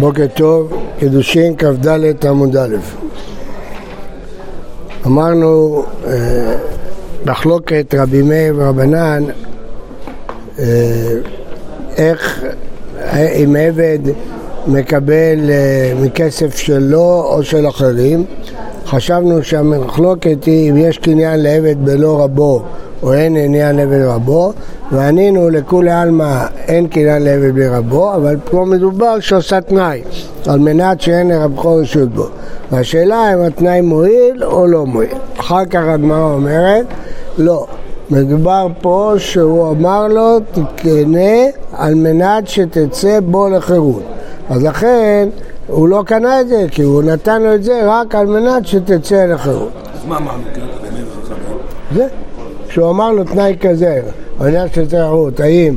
בוקר טוב, קידושין כ"ד עמוד א'. אמרנו אה, מחלוקת רבי מאיר ורבנן אה, איך, אם עבד מקבל אה, מכסף שלו או של אחרים חשבנו שהמחלוקת היא אם יש קניין לעבד בלא רבו או אין עניין לעבד רבו וענינו לכולי עלמא אין קניין לעבד בלי רבו אבל פה מדובר שעושה תנאי על מנת שאין לרבכו רשות בו. והשאלה אם התנאי מועיל או לא מועיל. אחר כך הגמרא אומרת לא. מדובר פה שהוא אמר לו תקנה על מנת שתצא בו לחירות. אז לכן הוא לא קנה את זה כי הוא נתן לו את זה רק על מנת שתצא לחירות. אז מה אמרנו? זה שהוא אמר לו תנאי כזה, העניין של תחרות, האם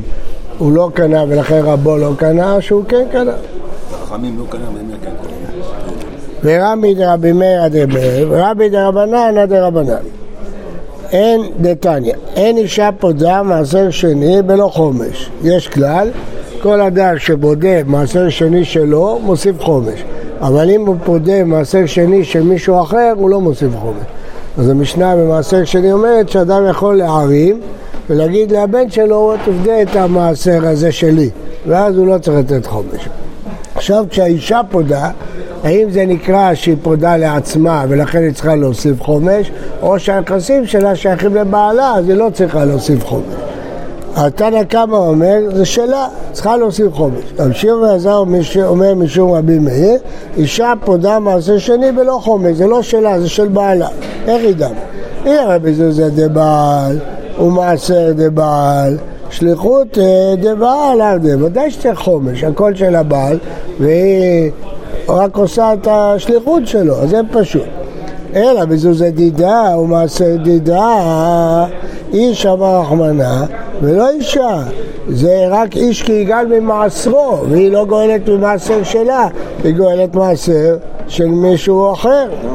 הוא לא קנה ולכן רבו לא קנה, שהוא כן קנה. חכמים לא קנה, ומי כן קנה. ורבי דרבי מאיר עד רבי, דרבנן עד רבנן. אין דתניא, אין אישה פודה מעשר שני בלא חומש. יש כלל, כל אדם שבודה מעשר שני שלו, מוסיף חומש. אבל אם הוא פודה מעשר שני של מישהו אחר, הוא לא מוסיף חומש. אז המשנה במעשר שני אומרת שאדם יכול להערים ולהגיד לבן שלו, תפדה את המעשר הזה שלי, ואז הוא לא צריך לתת חומש. עכשיו כשהאישה פודה, האם זה נקרא שהיא פודה לעצמה ולכן היא צריכה להוסיף חומש, או שהנכסים שלה שייכים לבעלה, אז היא לא צריכה להוסיף חומש. התנא קמא אומר, זה שלה, צריכה להוסיף חומש. רב שמעון אלעזר אומר משום רבי מאיר, אישה פודה מעשה שני בלא חומש, זה לא שלה, זה של בעלה. איך היא דם? היא רבי זוזה דבעל ומעשר דבעל, שליחות אה, דבעל עבדה, ודאי שצריך חומש, הכל של הבעל, והיא רק עושה את השליחות שלו, אז זה פשוט. אלא בזוזה דידה ומעשר דידה, איש אמר רחמנה ולא אישה, זה רק איש כי יגאל ממעשרו, והיא לא גואלת ממעשר שלה, היא גואלת מעשר של מישהו אחר. לא.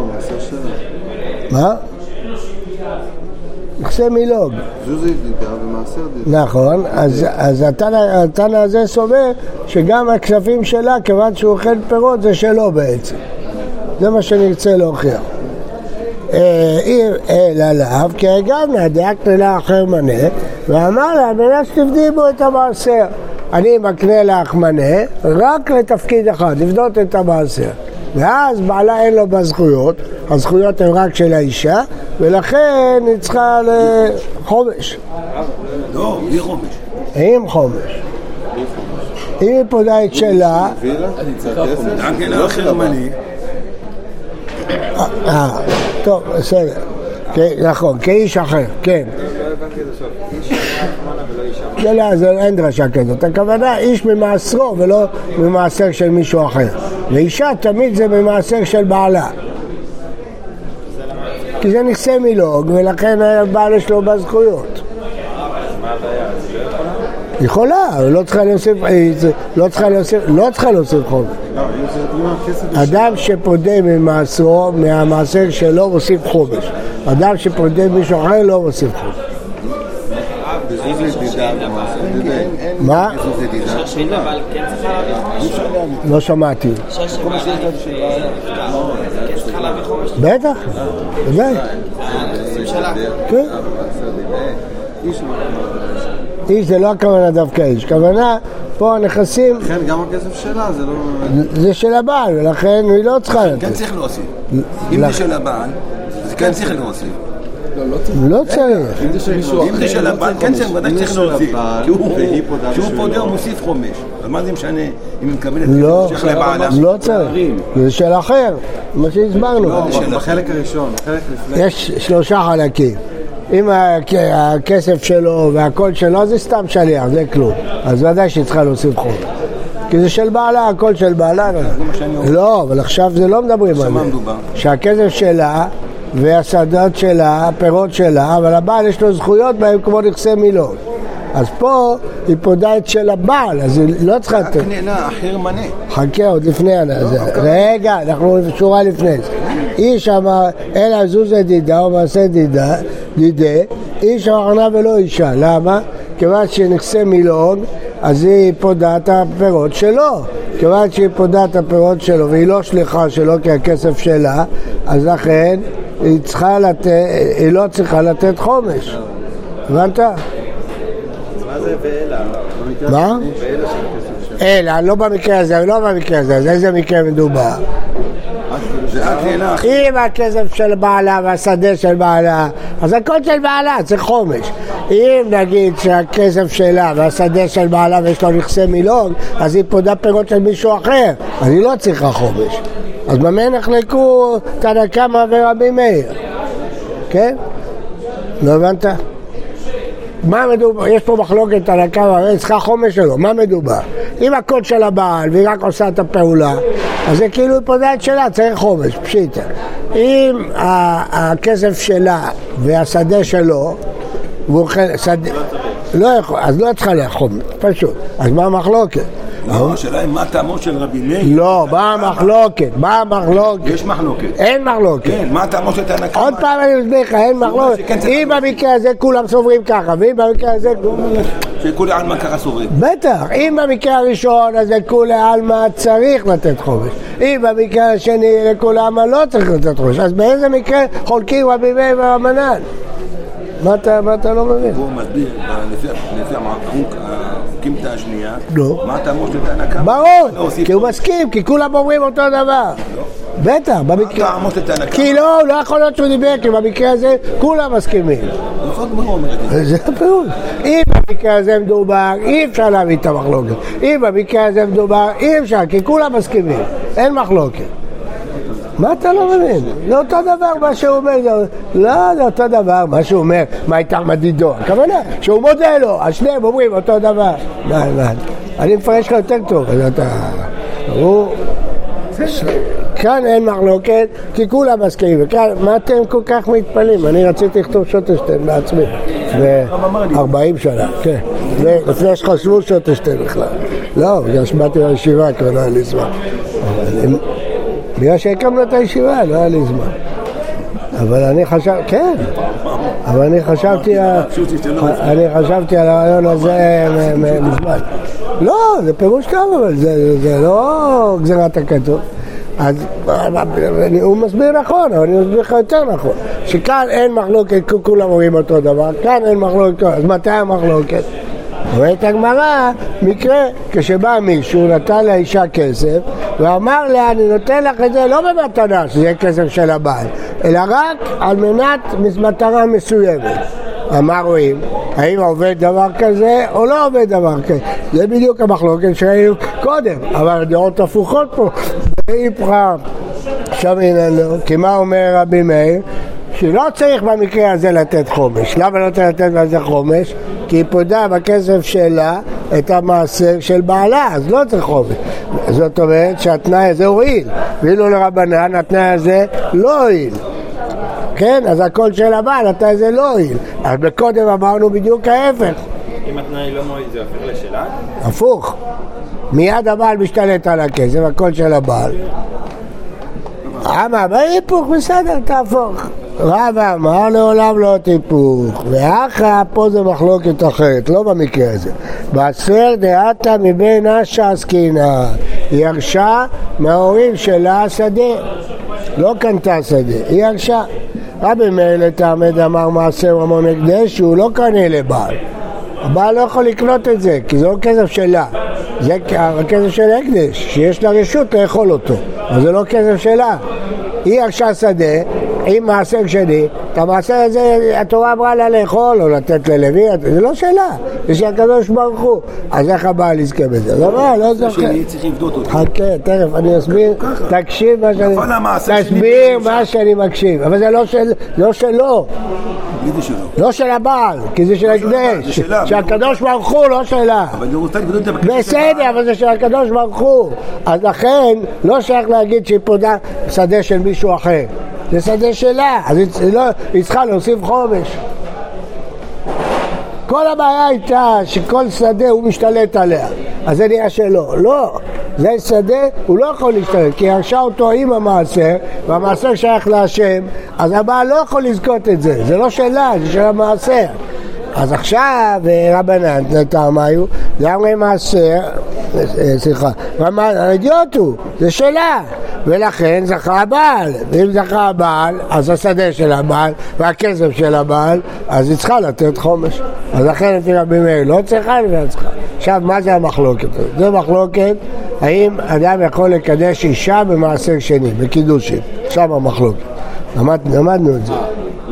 מה? נכסי מילוג. זוזי דידה ומעשר דידה. נכון, אז, התנא הזה סובר שגם הכספים שלה, כיוון שהוא אוכל פירות, זה שלו בעצם. זה מה שנרצה להוכיח. עיר אלא לאו, כי הגמנה דאקנה לה אחר מנה, ואמר לה, מנה שתבדי בו את המעשר. אני מקנה לך מנה רק לתפקיד אחד, לבדות את המעשר. ואז בעלה אין לו בזכויות, הזכויות הן רק של האישה, ולכן היא צריכה לחומש. לא, בלי חומש. עם חומש. אם היא פודה את שלה, וילה? כסף? גם כן האחר מני. אה, טוב, בסדר. נכון, כאיש אחר, כן. לא, לא, זה אין דרשה כזאת. הכוונה איש ממעשרו ולא ממעשר של מישהו אחר. ואישה תמיד זה ממעשר של בעלה. כי זה נכסי מילוג, ולכן הבעל יש לו בזכויות. יכולה, לא היא לא צריכה להוסיף, לא צריכה להוסיף חוב. אדם שפודה ממעשרו, מהמעשר שלו, מוסיף חומש. אדם שפודה מישהו אחר לא מוסיף חומש. מה? לא שמעתי. בטח, ודאי. הנכסים שלה. כן. איש זה לא הכוונה דווקא איש, הכוונה פה הנכסים לכן גם הכסף שלה זה לא... זה של הבעל, ולכן היא לא צריכה כן. צריך להוסיף. אם זה של הבעל, זה כן צריך להוסיף. לא צריך. אם זה של מישהו אם זה של הבעל, כן צריך, ודאי זה צריך של להוסיף. כשהוא. פודה הוא מוסיף חומש. אז מה זה משנה אם היא מקבלת לא, כסף שייך לבעלה? לא צריך. זה של אחר, מה שהסברנו. לא, בחלק הראשון, בחלק לפני. יש שלושה חלקים. אם הכ- הכסף שלו והכל שלו, זה סתם שליח, זה כלום. אז ודאי שהיא צריכה להוסיף חוב. כי זה של בעלה, הכל של בעלה. לא, אבל עכשיו זה לא מדברים על זה. שהכסף שלה והשדות שלה, הפירות שלה, אבל הבעל יש לו זכויות בהם כמו נכסי מילון. אז פה היא פודה את של הבעל, אז היא לא צריכה לתת. קננה, אחר מנה. חכה, עוד לפני זה. רגע, אנחנו שורה לפני זה. איש אמר, אלא זוזה דידה או מעשה דידה, איש אמרנה ולא אישה. למה? כיוון שנכסי מילון, אז היא פודה את הפירות שלו. כיוון שהיא פודה את הפירות שלו והיא לא שליחה שלו כי הכסף שלה, אז לכן היא צריכה לתת, היא לא צריכה לתת חומש. הבנת? מה זה ואלה? מה? אלא, לא במקרה הזה, לא במקרה הזה, אז איזה מקרה מדובר? זה. אם הכסף של בעלה והשדה של בעלה, אז הכל של בעלה, צריך חומש. אם נגיד שהכסף שלה והשדה של בעלה ויש לו נכסי מילון, אז היא פודה פירות של מישהו אחר, אז היא לא צריכה חומש. אז במה נחלקו תנא קמא ורבי מאיר? כן? לא הבנת? מה מדובר? יש פה מחלוקת תנא קמא, צריכה חומש שלו, מה מדובר? אם הכל של הבעל והיא רק עושה את הפעולה, אז זה כאילו היא פודה את שלה, צריך חומש, פשיטה. אם הכסף שלה והשדה שלו, והוא שדה, לא יכול, אז לא צריכה לחום, פשוט. אז מה המחלוקת? לא, השאלה היא מה טעמו של רבי מאיר. לא, מה המחלוקת? מה המחלוקת? יש מחלוקת. אין מחלוקת. כן, מה טעמו של תנא קמא? עוד פעם אני מסביר לך, אין מחלוקת. שכן צריך אם במקרה הזה כולם סוברים ככה, ואם במקרה הזה... שכולי עלמא ככה סוברים. בטח, אם במקרה הראשון אז לכולי עלמא צריך לתת חומש, אם במקרה השני לכולי עלמא לא צריך לתת חומש, אז באיזה מקרה חולקים רבי מאיר ורבנן? מה אתה, מה אתה לא מבין? הוא מסביר, לפי הקימתא השנייה. מה טעמו של תנא קמא? ברור, להוסיף כי הוא. מסכים, כי כולם אומרים אותו דבר. בטח, במקרה... טעמו של תנא קמא? כי לא, לא יכול להיות שהוא דיבר, כי במקרה הזה כולם מסכימים. את זה? הפירוש. אם במקרה הזה מדובר, אי אפשר להביא את המחלוקת. אם במקרה הזה מדובר, אי אפשר, כי כולם מסכימים. אין מחלוקת. מה אתה לא מבין? זה אותו דבר מה שהוא אומר, זה... לא, זה אותו דבר, מה שהוא אומר, מה הייתה מדידו. הכוונה, שהוא מודה לו, אז שניהם אומרים אותו דבר. מה, מה, אני מפרש לך יותר טוב, אז אתה... הוא... כאן אין מחלוקת, כי כולם מסכימים, וכאן, מה אתם כל כך מתפלאים? אני רציתי לכתוב שוטשטיין בעצמי, 40 שנה, כן, לפני- שחשבו שוטשטיין בכלל. לא, בגלל שבאתי לישיבה, כבר לא היה לי זמן. בגלל שהקמנו את הישיבה, לא היה לי זמן. אבל אני חשב, כן, אבל אני חשבתי, אני חשבתי על הרעיון הזה מזמן. לא, זה פירוש טוב, אבל זה לא גזירת הכתוב. אז הוא מסביר נכון, אבל אני מסביר לך יותר נכון. שכאן אין מחלוקת, כולם אומרים אותו דבר, כאן אין מחלוקת, אז מתי המחלוקת? אומרת הגמרא, מקרה, כשבא מישהו, נתן לאישה כסף, ואמר לה, אני נותן לך את זה לא במתנה, שזה כסף של הבעל, אלא רק על מנת מטרה מסוימת. אמר רואים, האם עובד דבר כזה או לא עובד דבר כזה? זה בדיוק המחלוקת שראינו קודם, אבל הדעות הפוכות פה. ואיפכא שמיננו, כי מה אומר רבי מאיר? שלא צריך במקרה הזה לתת חומש. למה לא צריך לתת בזה חומש? כי היא פודה בכסף שלה את המעשר של בעלה, אז לא צריך חומש. זאת אומרת שהתנאי הזה הועיל, ואילו לרבנן התנאי הזה לא הועיל. כן, אז הכל של הבעל, התנאי הזה לא הועיל. אז קודם אמרנו בדיוק ההפך, אם התנאי לא מועיל זה הופך לשלה? הפוך. מיד הבעל משתלט על הכסף, הכל של הבעל. אמה, בהיפוך, בסדר, תהפוך. רבא אמר לעולם לא תיפוך, ואחא פה זה מחלוקת אחרת, לא במקרה הזה. בעשר דעתה מבין אשה עסקינא, ירשה מההורים שלה שדה, לא קנתה שדה, היא ירשה. רבי מאיר לתעמד אמר מעשר ממון הקדש שהוא לא קנה לבעל. הבעל לא יכול לקנות את זה, כי זה לא כסף שלה. זה הכסף של הקדש, שיש לה רשות לאכול אותו, אבל זה לא כסף שלה. היא ירשה שדה עם מעשר שני, את המעשר הזה התורה אמרה לה לאכול או לתת ללוי, זה לא שלה, זה של הקדוש ברוך הוא. אז איך הבעל יזכה בזה? לא, מה, לא זוכר. חכה, תכף אני אסביר, תקשיב מה שאני... תסביר. מה שאני מקשיב, אבל זה לא של- לא שלו. לא של הבעל, כי זה של לא של שהקדוש ברוך הוא, לא שלה. של בסדר. אבל זה של הקדוש ברוך הוא. אז לכן, לא שייך להגיד שהיא פודה שדה של מישהו אחר. זה שדה שלה, אז היא, לא, היא צריכה להוסיף חומש. כל הבעיה הייתה שכל שדה הוא משתלט עליה, אז זה נראה שלא. לא, זה שדה, הוא לא יכול להשתלט, כי ירשה אותו עם המעשר, והמעשר שייך להשם, אז הבעל לא יכול לזכות את זה, זה לא שלה, זה של המעשר. אז עכשיו אה, רבנן, לטעם היו, לגמרי מעשר, אה, סליחה, רמת, האידיוט הוא, זה שלה, ולכן זכה הבעל, ואם זכה הבעל, אז השדה של הבעל והכסף של הבעל, אז היא צריכה לתת חומש. אז לכן לפי רבי מאיר לא צריכה, לפי צריכה. עכשיו, מה זה המחלוקת? זו מחלוקת, האם אדם יכול לקדש אישה במעשר שני, בקידושים. עכשיו המחלוקת. למד, למדנו את זה.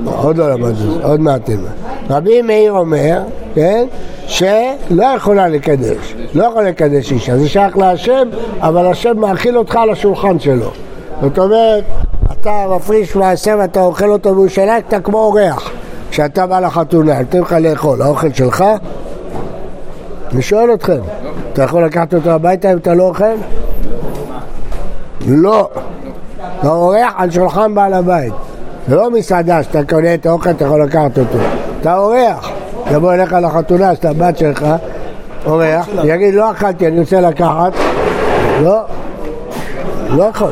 עוד לא למדנו את זה, עוד מעט נלמד. רבי מאיר אומר, כן, שלא יכולה לקדש, לא יכול לקדש אישה, זה שייך להשם, אבל השם מאכיל אותך על השולחן שלו. זאת אומרת, אתה מפריש מעשר ואתה אוכל אותו בירושלים, אתה כמו אורח. כשאתה בא לחתונה, נותנים לך לאכול, האוכל שלך? אני שואל אתכם, אתה יכול לקחת אותו הביתה אם אתה לא אוכל? לא. אתה אורח על שולחן בעל הבית. זה לא מסעדה שאתה קונה את האוכל, אתה יכול לקחת אותו. אתה אורח. יבוא אליך לחתונה, שאתה בת שלך, אורח, יגיד לא אכלתי, אני רוצה לקחת. לא, לא יכול.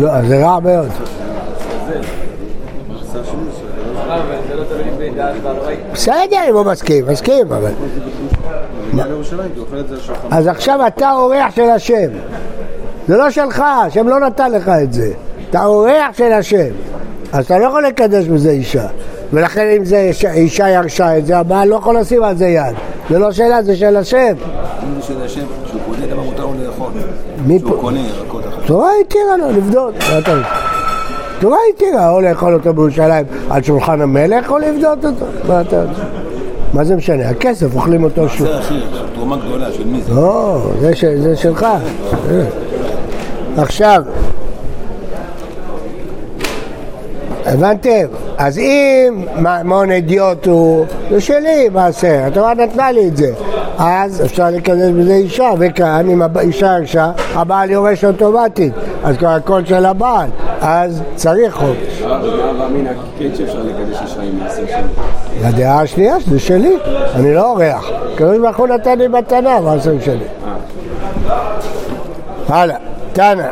לא, זה רע מאוד. בסדר אם הוא מסכים, מסכים, אבל... אז עכשיו אתה אורח של השם. זה לא שלך, השם לא נתן לך את זה. אתה אורח של השם. אז אתה לא יכול לקדש בזה אישה. ולכן אם זה אישה ירשה את זה, הבעל לא יכול לשים על זה יד. זה לא שלה, זה של השם. אם זה של השם, כשהוא קונה, למה מותר לו לאכול? פה? קונה ירקות אחרים. תורה התירה לו לבדות. תורה התירה או לאכול אותו בירושלים על שולחן המלך או לבדות אותו. מה אתה רוצה? מה זה משנה? הכסף, אוכלים אותו שוב. זה אחי, תרומה גדולה, של מי זה? לא, זה, שלך. עכשיו, הבנתם? אז אם מעון אדיוט הוא, זה שלי מעשר, התורה נתנה לי את זה. אז אפשר להיכנס בזה אישה, וכאן אם האישה אישה, הבעל יורש אוטומטית, אז כבר הכל של הבעל, אז צריך אישה שלי. הדעה השנייה שזה שלי, אני לא אורח. הקדוש ברוך הוא נתן לי מתנה, מעשר שלי. הלאה, תנא,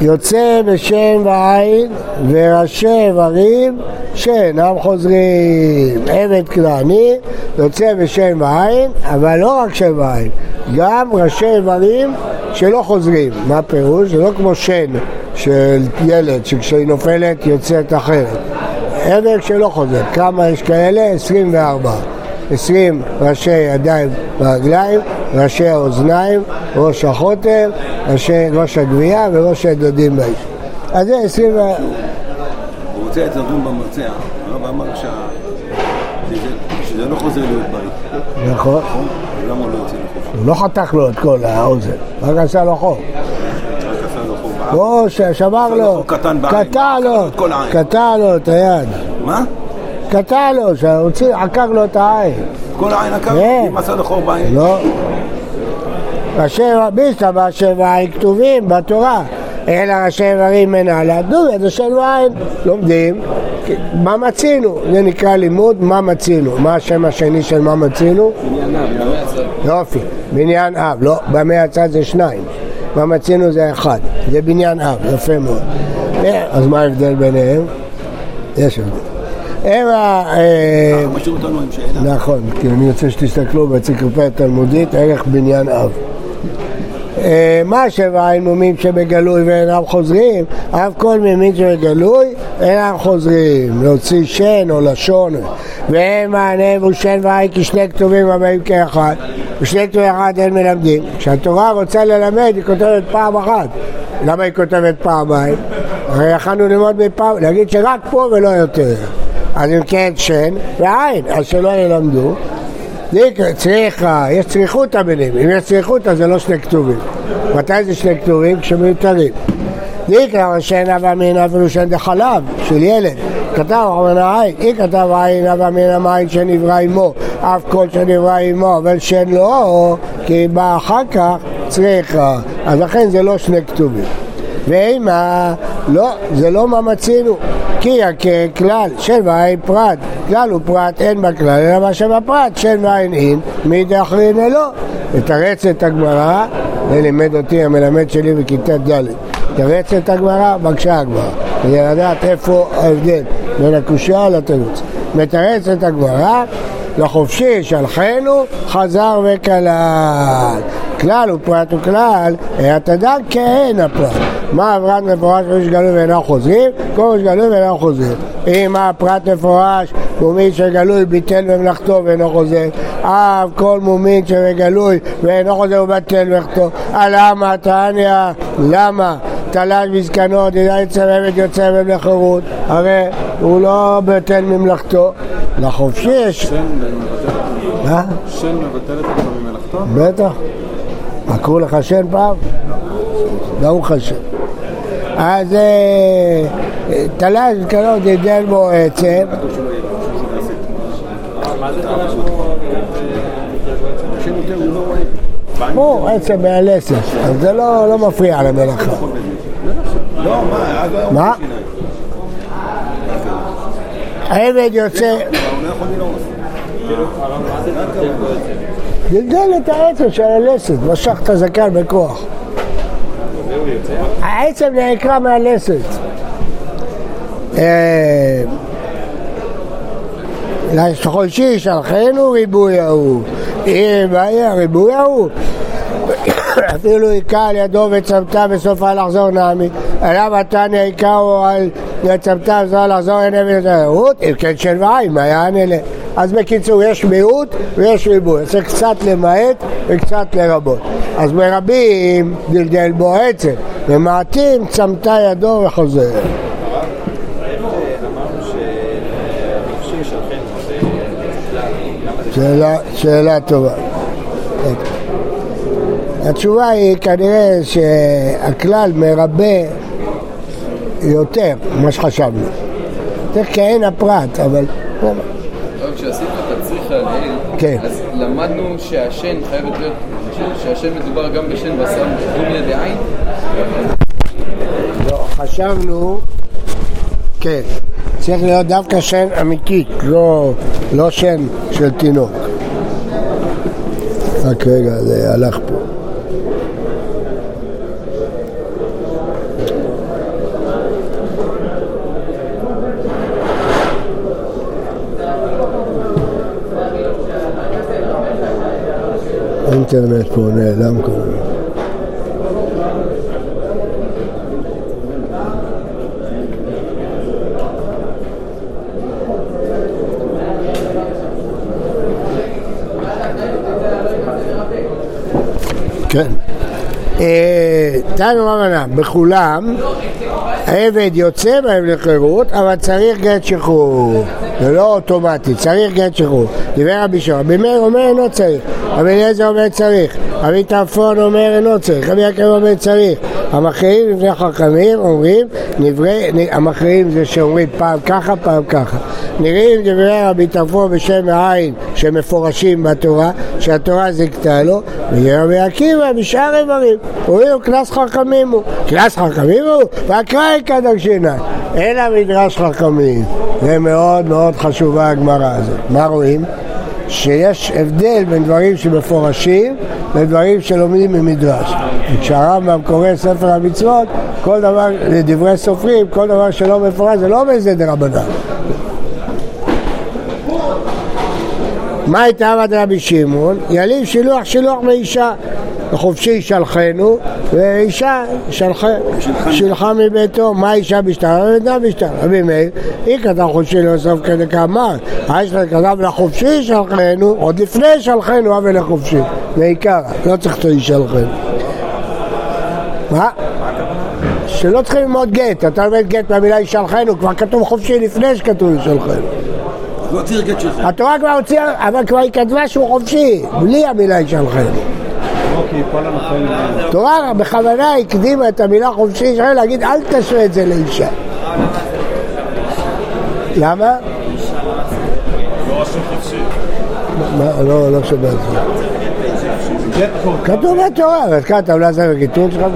יוצא בשם ועין וראשי איברים שאינם חוזרים. עבד כנעני יוצא בשם ועין, אבל לא רק שם ועין, גם ראשי איברים שלא חוזרים. מה הפירוש? זה לא כמו שן של ילד שכשהיא נופלת יוצאת אחרת. עבד שלא חוזר. כמה יש כאלה? 24. 20 ראשי ידיים ורגליים, ראשי האוזניים, ראש החוטר, ראשי ראש הגבייה וראש הדודים באיש. אז זה 20... ו- הוא רוצה את תרגום במרצע, הרב אמר שזה לא חוזר להיות בריא. נכון. למה הוא לא יוצא לחופש? הוא לא חתך לו את כל האוזן, רק עשה לו חור. או ששבר לו. קטע לו. קטע לו את היד. מה? קטע לו, שהוציא, עקר לו את העין. כל העין עקר? כן. אם עשה לו חור בעין? לא. ראשי ביסטה ראשי ועין כתובים בתורה. אלא ראשי איברים מנהלה דוגיה, זה של ועין. לומדים, מה מצינו? זה נקרא לימוד מה מצינו. מה השם השני של מה מצינו? יופי, בניין אב. לא, במאה הצד זה שניים. מה מצינו זה אחד. זה בניין אב, יפה מאוד. אז מה ההבדל ביניהם? יש הבדל. הם ה... אה. נכון, כי אני רוצה שתסתכלו באנציקלופדיה התלמודית, ערך בניין אב. אה, מה שבע העינומים שבגלוי ואינם חוזרים, אף כל מימין שבגלוי אינם חוזרים, להוציא שן או לשון, ואין מענה הוא שן ועין כי שני כתובים הבאים כאחד, ושני כתובים אחד אין מלמדים. כשהתורה רוצה ללמד היא כותבת פעם אחת, למה היא כותבת פעמיים? הרי יכלנו ללמוד בפעם, להגיד שרק פה ולא יותר. אז אם כן שן ועין, אז שלא ילמדו. דיקרא, צריכה, יש צריכות המילים, אם יש צריכות אז זה לא שני כתובים. מתי זה שני כתובים? כשמיותרים. דיקרא ראשי נבע מן אפילו שן דחלב, של ילד. כתב אחרון העין, אי כתב עין נבע מן המים שנברא עמו, אף כל שנברא עמו, אבל שן לא, כי בא אחר כך צריכה. אז לכן זה לא שני כתובים. ואימה, לא, זה לא מה מצינו. כי ככלל, שן ועין פרט, כלל הוא פרט, אין בכלל, אלא מה שבפרט, שן ועין אין, מי דאחרין אלו. את הגמרא, זה לימד אותי המלמד שלי בכיתה ד', את הגמרא, בבקשה הגמרא, כדי לדעת איפה ההבדל בין הקושייה לתירוץ. מתרץ את הגמרא, לחופשי שלחנו, חזר וכלל. כלל הוא פרט וכלל, התדר כאין הפרט. מה הפרט מפורש ראש גלוי ואינם חוזרים? כל ראש גלוי ואינם חוזרים. אם הפרט מפורש, מומין שגלוי ביטל במלאכתו ואינו חוזר, אף כל מומין שבגלוי ואינו חוזר ובטל במלאכתו. למה תניא? למה? תלש בזקנו, דידה יצא עבד יוצא במלאכות, הרי הוא לא בטל ממלאכתו. לחופשי יש... שן מה? שן מבטלת אותו ממלאכתו? בטח. עקרו לך שן פעם? ברוך השם. אז תלש בזקנו, דידל בו עצם. הוא עצם מהלסת, אז זה לא לא מפריע למלאכה. לא, מה. העבד יוצא. גלגל את העצם של הלסת, משך את הזקן בכוח. העצם נעקרה מהלסת. אה, לחולשי שלחנו ריבוי ההוא. אם בעיה ריבוי ההוא. אפילו היכה על ידו וצמתה בסופה לחזור נעמי. עליו התניא היכהו על וצמתה וזרה לחזור אין אבן התיירות, אם כן של ועין, מה יענה לה? אז בקיצור, יש מיעוט ויש ריבוי. זה קצת למעט וקצת לרבות. אז ברבים דלדל בו עצם, במעטים צמתה ידו וחוזר. שאלה, שאלה טובה. התשובה היא כנראה שהכלל מרבה יותר ממה שחשבנו. יותר כעין הפרט, אבל... אבל כשעשית את הצריך לעיל, כן. אז למדנו שהשן חייבת להיות, שהשן מדובר גם בשן בשר דומיה דעין, לא, חשבנו, כן, צריך להיות דווקא שן אמיתית, לא, לא שן של תינוק. רק רגע, זה הלך פה. האינטרנט פה נעלם הזמן. כן. אה, תנו רבנן, בכולם העבד יוצא בהם לחירות, אבל צריך גט שחרור. זה לא אוטומטי, צריך גט שחרור. דיבר רבי שועה, רבי מאיר אומר אינו צריך, רבי אליעזר אומר צריך, רבי טרפון אומר אינו צריך, רבי יעקב אומר צריך. המכריעים לפני חכמים אומרים, המכריעים זה שאומרים פעם ככה, פעם ככה. נראים דברי רבי טרפון בשם העין שמפורשים בתורה, שהתורה זיכתה לו, ורבי עקיבא בשאר איברים, אומרים קנס חכמים הוא. קנס חכמים הוא? ואקראי כדרשינן. אין המדרש חכמים. זה מאוד מאוד חשובה הגמרא הזאת. מה רואים? שיש הבדל בין דברים שמפורשים לדברים שלומדים ממדרש. כשהרמב"ם קורא ספר המצוות, כל דבר, לדברי סופרים, כל דבר שלא מפורש זה לא בזה דרבנן. מה הייתה עבד רבי שמעון? יליב שילוח שילוח מאישה. חופשי שלחנו, ואישה שלחה, שילחה מביתו, מה אישה בשטרה? ילדה בשטרה. רבי מאיר, היא כתב חופשי לאסוף כדי כאמר, אייכלר כתב לחופשי שלחנו, עוד לפני שלחנו אבל לחופשי, זה עיקר, לא צריך את האיש שלחנו. מה? שלא צריכים ללמוד גט, אתה לומד גט מהמילה ישלחנו, כבר כתוב חופשי לפני שכתוב ישלחנו. לא. התורה כבר הוציאה, אבל כבר היא כתבה שהוא חופשי, בלי המילה ישלחנו. התורה בכוונה הקדימה את המילה חופשי ישראל להגיד אל תשווה את זה לאישה. למה? מה, לא, לא שומע את זה. כתוב בתורה, אז כאן טבלה זה בקיטור שלך?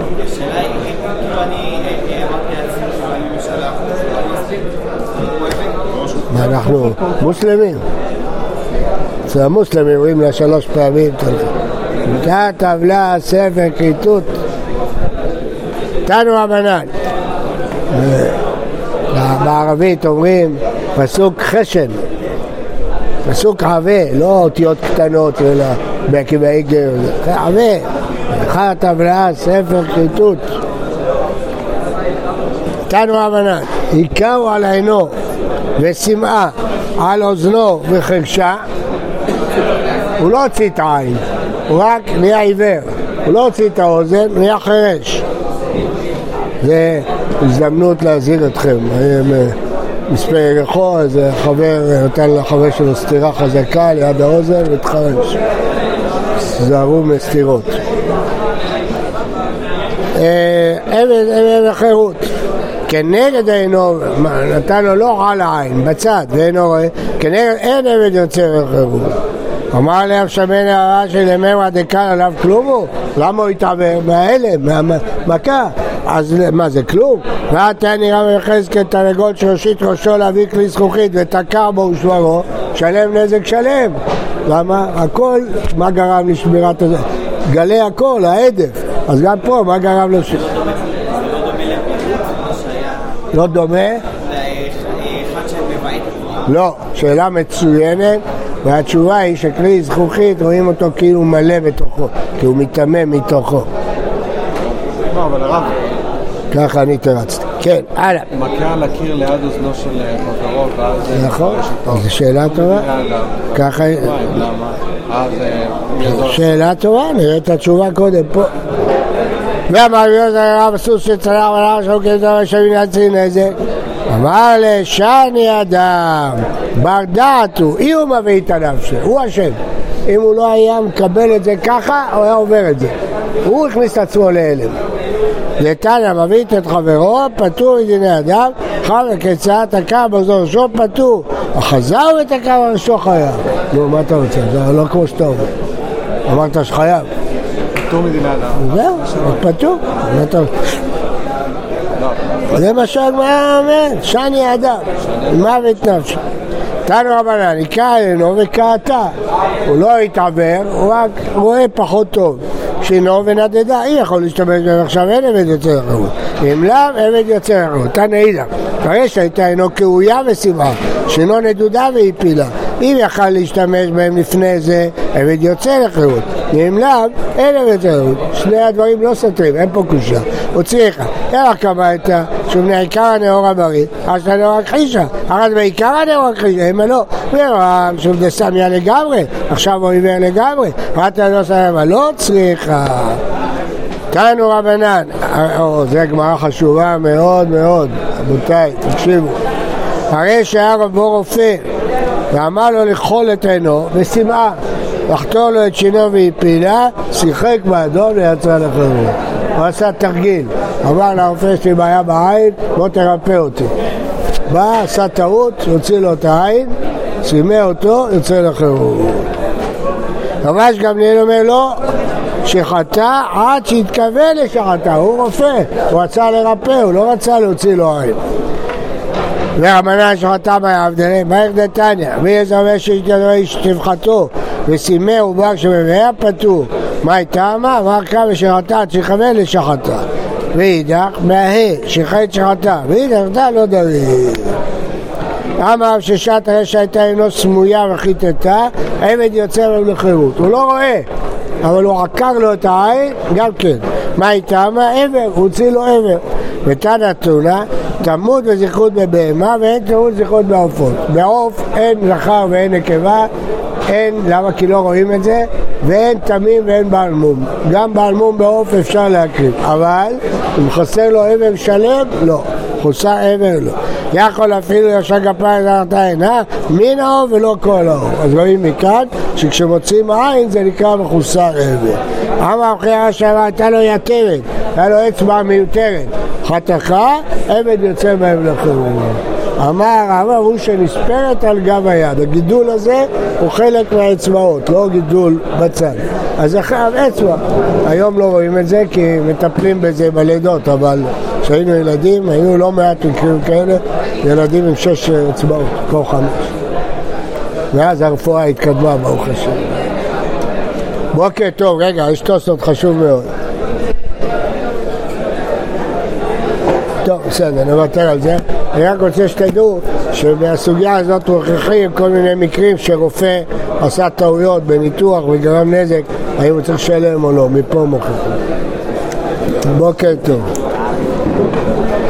אנחנו מוסלמים. אצל המוסלמים אומרים לה שלוש פעמים תודה. כאן טבלה ספר כריתות. תנו רבנן. בערבית אומרים פסוק חשן. פסוק עבה, לא אותיות קטנות, אלא בעקבי גר, עבה, אחד טבלה, ספר כריתות. תנו רבנן, היכהו על עינו ושמאה על אוזנו וחרשה, הוא לא הוציא את העין, הוא רק נהיה עיוור, הוא לא הוציא את האוזן, נהיה חירש. זה הזדמנות להזהיר אתכם. מספר ירחו, איזה חבר נתן לחבר שלו סטירה חזקה ליד האוזן והתחרש. תיזהרו מסתירות. אה, עבד עבד החירות. כנגד אינו, נתן לו לא על העין, בצד, ואינו רואה, כנגד אין עבד יוצר החירות. אמר לי שמן הערה שלמרא דקל עליו כלום הוא? למה הוא התעבר? מההלם, מהמכה. אז מה זה כלום? ואתה נראה מיחזקאל תרנגול שהושיט ראשו להביא כלי זכוכית ותקע בו ושברו, שלם נזק שלם. למה? הכל, מה גרם לשמירת הזה? גלי הכל, העדף. אז גם פה, מה גרם לש... לא דומה? לא, שאלה מצוינת. והתשובה היא שכלי זכוכית רואים אותו כאילו מלא בתוכו, כי הוא מיתמם מתוכו. אבל הרב... ככה אני תרצתי. כן, הלאה. מכה על הקיר ליד אוזנו של חברו, ואז... נכון, זו שאלה טובה. ככה... למה? שאלה טובה, נראה את התשובה קודם פה. ואמר יוזר הרב סוס שצלח ולאחר שהוא כדבר שווים יצרי נזק אמר לשני אדם, בר דעת הוא, אי הוא מביא את הנפשי, הוא אשם. אם הוא לא היה מקבל את זה ככה, הוא היה עובר את זה. הוא הכניס את עצמו להלם. לתניא מביא את חברו, פטור מדיני אדם, חל וכיצד תקע באזור ראשו, פטור. החזר ותקע בראשו חייב. נו, מה אתה רוצה? זה לא כמו שאתה אומר. אמרת שחייב. פטור מדיני אדם. זהו, פטור. זה מה שהגמרא אומרת, שני אדם, מוות נפשי. תנו רבנן, היכה עלינו וקעתה. הוא לא התעוור, הוא רק רואה פחות טוב. שינו ונדדה, אי יכול להשתמש בהם עכשיו, אין עבד יוצא לחירות. אם לאו, עבד יוצא לחירות. תנא אידך, הרשע הייתה אינו כאויה ושמחה, שינו נדודה והפילה. אם יכל להשתמש בהם לפני זה, עבד יוצא לחירות. אם לאו, אין עבד יוצא לחירות. שני הדברים לא סותרים, אין פה קושה. הוציא לך, אלא קבעת שבני עיקר הנאור הבריא, אז אתה נאור הכחישה. אחת בעיקר הנאור הכחישה, אם לא. ורם שהוא דסמיה לגמרי, עכשיו הוא עיוור לגמרי. רק לא סמיה, לא צריכה. תנו רבנן, זו גמרא חשובה מאוד מאוד, רבותיי, תקשיבו. הרי שהיה רבו רופא ואמר לו לכחול את עינו בשמאה, לחתור לו את שינו והפילה, שיחק באדום ויצא לחירות. הוא עשה תרגיל, אמר לרופא יש לי בעיה בעין, בוא תרפא אותי. בא, עשה טעות, הוציא לו את העין, סימא אותו, יוצא לחירות. רבש גמליאל אומר לו, שחטא עד שהתכוון לשחטא, הוא רופא, הוא רצה לרפא, הוא לא רצה להוציא לו עין. ורמנה שחטא ביעבדלי, באיך דתניא, ויזרווה שהתגדרי שתבחתו וסימא עובר שבמאה פטור, מה הייתה מה? אמר כמה ושחטא עד שיכוון לשחטא. ואידך, מהה, שחט שחטא, ואידך דה לא דרי. אמר ששעת הרשע הייתה אינו סמויה וחיטטה, עבד יוצא לו לחירות. הוא לא רואה, אבל הוא עקר לו את העין, גם כן. מה איתה? מה עבר, הוא הוציא לו עבר. ותנא תונה, תמות וזכרות בבהמה ואין תמות וזכרות בעופות. בעוף אין זכר ואין נקבה, אין, למה? כי לא רואים את זה, ואין תמים ואין בעל מום. גם בעל מום בעוף אפשר להקריב, אבל אם חסר לו אבן שלם, לא. חוסר אבן לא. יכול אפילו ישר כפיים תחת העין, אה? מן האור ולא כל האור. אז רואים מכאן שכשמוצאים עין זה נקרא מחוסר אבן. אמר אחרי השערה הייתה לו יתרת, היה לו אצבע מיותרת. חתכה, עבד יוצא מהם לחירות. אמר הרב הוא שנספרת על גב היד, הגידול הזה הוא חלק מהאצבעות, לא גידול בצד. אז חייב אצבע. היום לא רואים את זה כי מטפלים בזה בלידות, אבל כשהיינו ילדים היו לא מעט מקרים כאלה, ילדים עם שש אצבעות, כמו חמש. ואז הרפואה התקדמה, ברוך השם. בוקר טוב, רגע, יש תוספות חשוב מאוד. טוב, בסדר, נוותר על זה. אני רק רוצה שתדעו שבסוגיה הזאת מוכיחים כל מיני מקרים שרופא עשה טעויות בניתוח וגרם נזק, האם הוא צריך לשלם או לא, מפה מוכיחים. בוקר טוב.